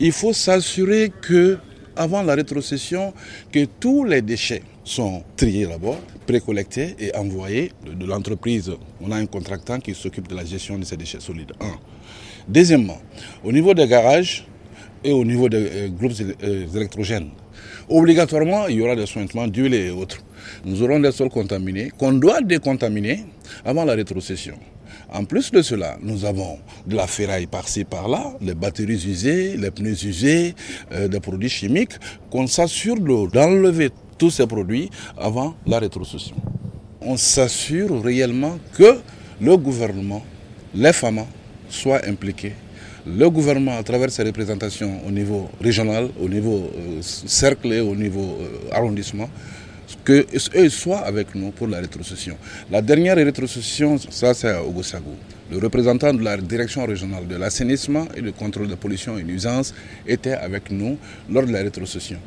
Il faut s'assurer que avant la rétrocession, que tous les déchets sont triés d'abord, précollectés et envoyés de l'entreprise. On a un contractant qui s'occupe de la gestion de ces déchets solides. Un. Deuxièmement, au niveau des garages et au niveau des euh, groupes euh, électrogènes, obligatoirement, il y aura des sointements d'huile et autres. Nous aurons des sols contaminés qu'on doit décontaminer avant la rétrocession. En plus de cela, nous avons de la ferraille par-ci par-là, les batteries usées, les pneus usés, euh, des produits chimiques, qu'on s'assure d'enlever tous ces produits avant la rétrocession. On s'assure réellement que le gouvernement, les femmes soient impliqués. Le gouvernement, à travers ses représentations au niveau régional, au niveau euh, cercle et au niveau euh, arrondissement, qu'eux soient avec nous pour la rétrocession. La dernière rétrocession, ça c'est à Ogosagou. Le représentant de la direction régionale de l'assainissement et du contrôle de pollution et nuisances était avec nous lors de la rétrocession.